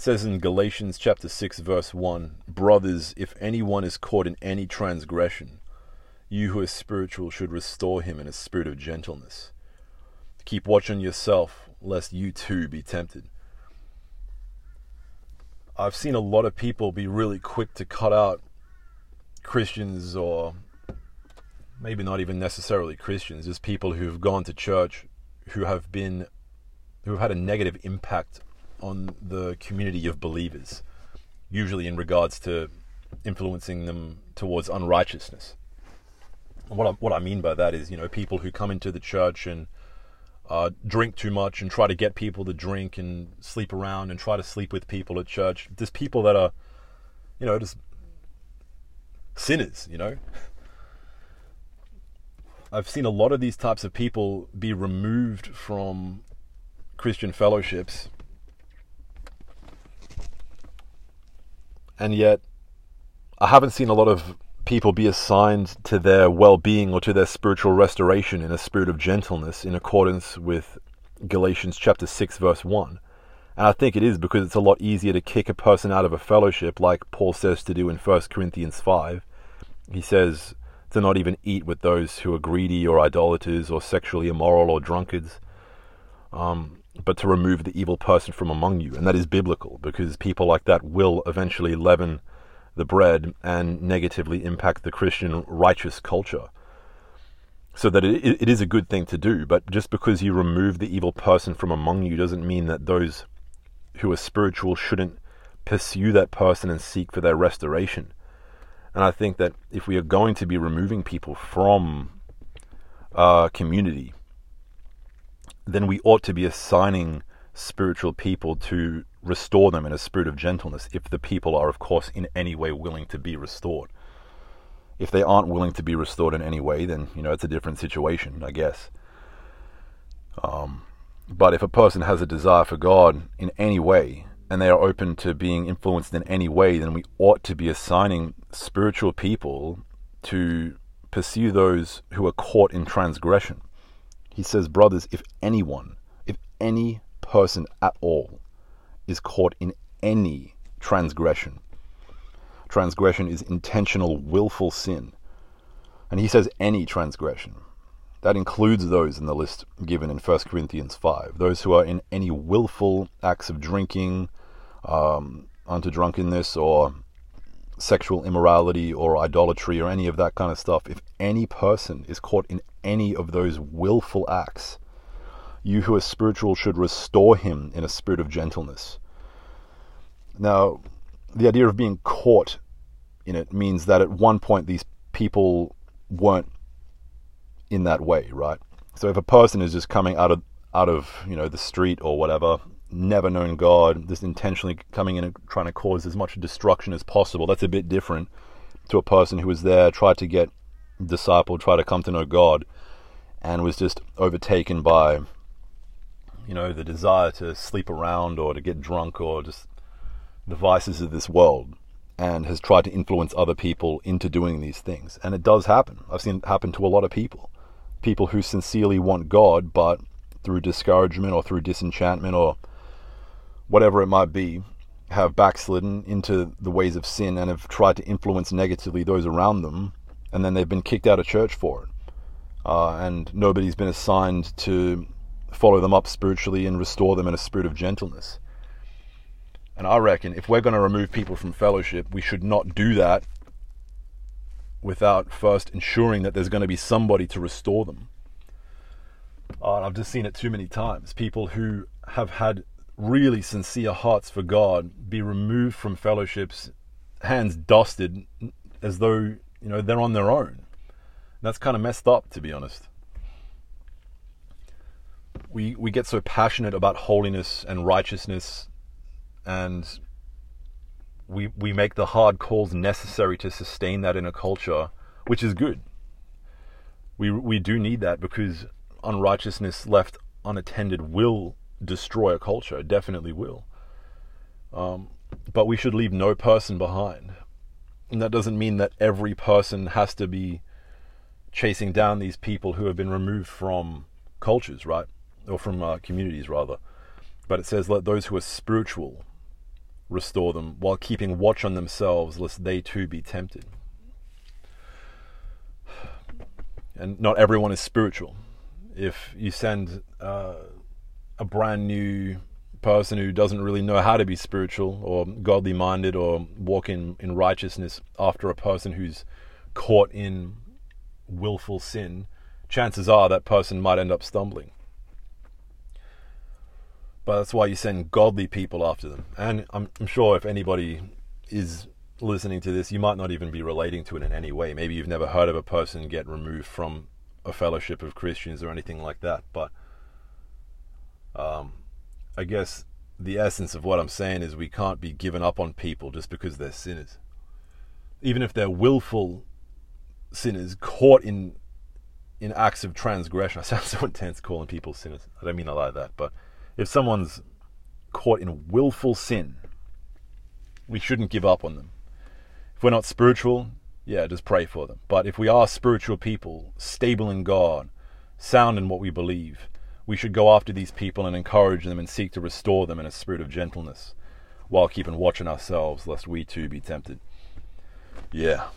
It says in Galatians chapter 6 verse 1, "Brothers, if anyone is caught in any transgression, you who are spiritual should restore him in a spirit of gentleness. Keep watch on yourself, lest you too be tempted." I've seen a lot of people be really quick to cut out Christians or maybe not even necessarily Christians, just people who've gone to church who have been who have had a negative impact on the community of believers, usually in regards to influencing them towards unrighteousness. What I, what I mean by that is, you know, people who come into the church and uh, drink too much and try to get people to drink and sleep around and try to sleep with people at church. There's people that are, you know, just sinners, you know. I've seen a lot of these types of people be removed from Christian fellowships. And yet, I haven't seen a lot of people be assigned to their well being or to their spiritual restoration in a spirit of gentleness in accordance with Galatians chapter 6, verse 1. And I think it is because it's a lot easier to kick a person out of a fellowship, like Paul says to do in 1 Corinthians 5. He says to not even eat with those who are greedy or idolaters or sexually immoral or drunkards, um, but to remove the evil person from among you. And that is biblical because people like that will eventually leaven the bread and negatively impact the Christian righteous culture. So that it, it is a good thing to do, but just because you remove the evil person from among you doesn't mean that those who are spiritual shouldn't pursue that person and seek for their restoration. And I think that if we are going to be removing people from a community, then we ought to be assigning spiritual people to restore them in a spirit of gentleness if the people are, of course, in any way willing to be restored. If they aren't willing to be restored in any way, then, you know, it's a different situation, I guess. Um, but if a person has a desire for God in any way, and they are open to being influenced in any way, then we ought to be assigning spiritual people to pursue those who are caught in transgression. He says, Brothers, if anyone, if any person at all is caught in any transgression. Transgression is intentional, willful sin. And he says any transgression. That includes those in the list given in 1 Corinthians 5. Those who are in any willful acts of drinking, um, unto drunkenness, or sexual immorality, or idolatry, or any of that kind of stuff. If any person is caught in any of those willful acts, you who are spiritual should restore him in a spirit of gentleness. Now, the idea of being caught in it means that at one point these people weren't in that way, right? So if a person is just coming out of out of you know the street or whatever, never known God, just intentionally coming in and trying to cause as much destruction as possible, that's a bit different to a person who was there, tried to get discipled, tried to come to know God, and was just overtaken by you know, the desire to sleep around or to get drunk or just the vices of this world and has tried to influence other people into doing these things. And it does happen. I've seen it happen to a lot of people. People who sincerely want God, but through discouragement or through disenchantment or whatever it might be, have backslidden into the ways of sin and have tried to influence negatively those around them, and then they've been kicked out of church for it. Uh, and nobody's been assigned to follow them up spiritually and restore them in a spirit of gentleness. And I reckon if we're going to remove people from fellowship, we should not do that without first ensuring that there's going to be somebody to restore them. Uh, I've just seen it too many times. People who have had really sincere hearts for God be removed from fellowships, hands dusted, as though you know they're on their own. That's kind of messed up, to be honest we we get so passionate about holiness and righteousness and we we make the hard calls necessary to sustain that in a culture which is good we we do need that because unrighteousness left unattended will destroy a culture it definitely will um, but we should leave no person behind and that doesn't mean that every person has to be chasing down these people who have been removed from cultures right or from uh, communities rather. But it says, let those who are spiritual restore them, while keeping watch on themselves, lest they too be tempted. And not everyone is spiritual. If you send uh, a brand new person who doesn't really know how to be spiritual or godly minded or walk in, in righteousness after a person who's caught in willful sin, chances are that person might end up stumbling. But that's why you send godly people after them. And I'm, I'm sure if anybody is listening to this, you might not even be relating to it in any way. Maybe you've never heard of a person get removed from a fellowship of Christians or anything like that. But um, I guess the essence of what I'm saying is we can't be given up on people just because they're sinners. Even if they're willful sinners caught in in acts of transgression. I sound so intense calling people sinners. I don't mean it like that, but if someone's caught in willful sin, we shouldn't give up on them. If we're not spiritual, yeah, just pray for them. But if we are spiritual people, stable in God, sound in what we believe, we should go after these people and encourage them and seek to restore them in a spirit of gentleness while keeping watch on ourselves lest we too be tempted. Yeah.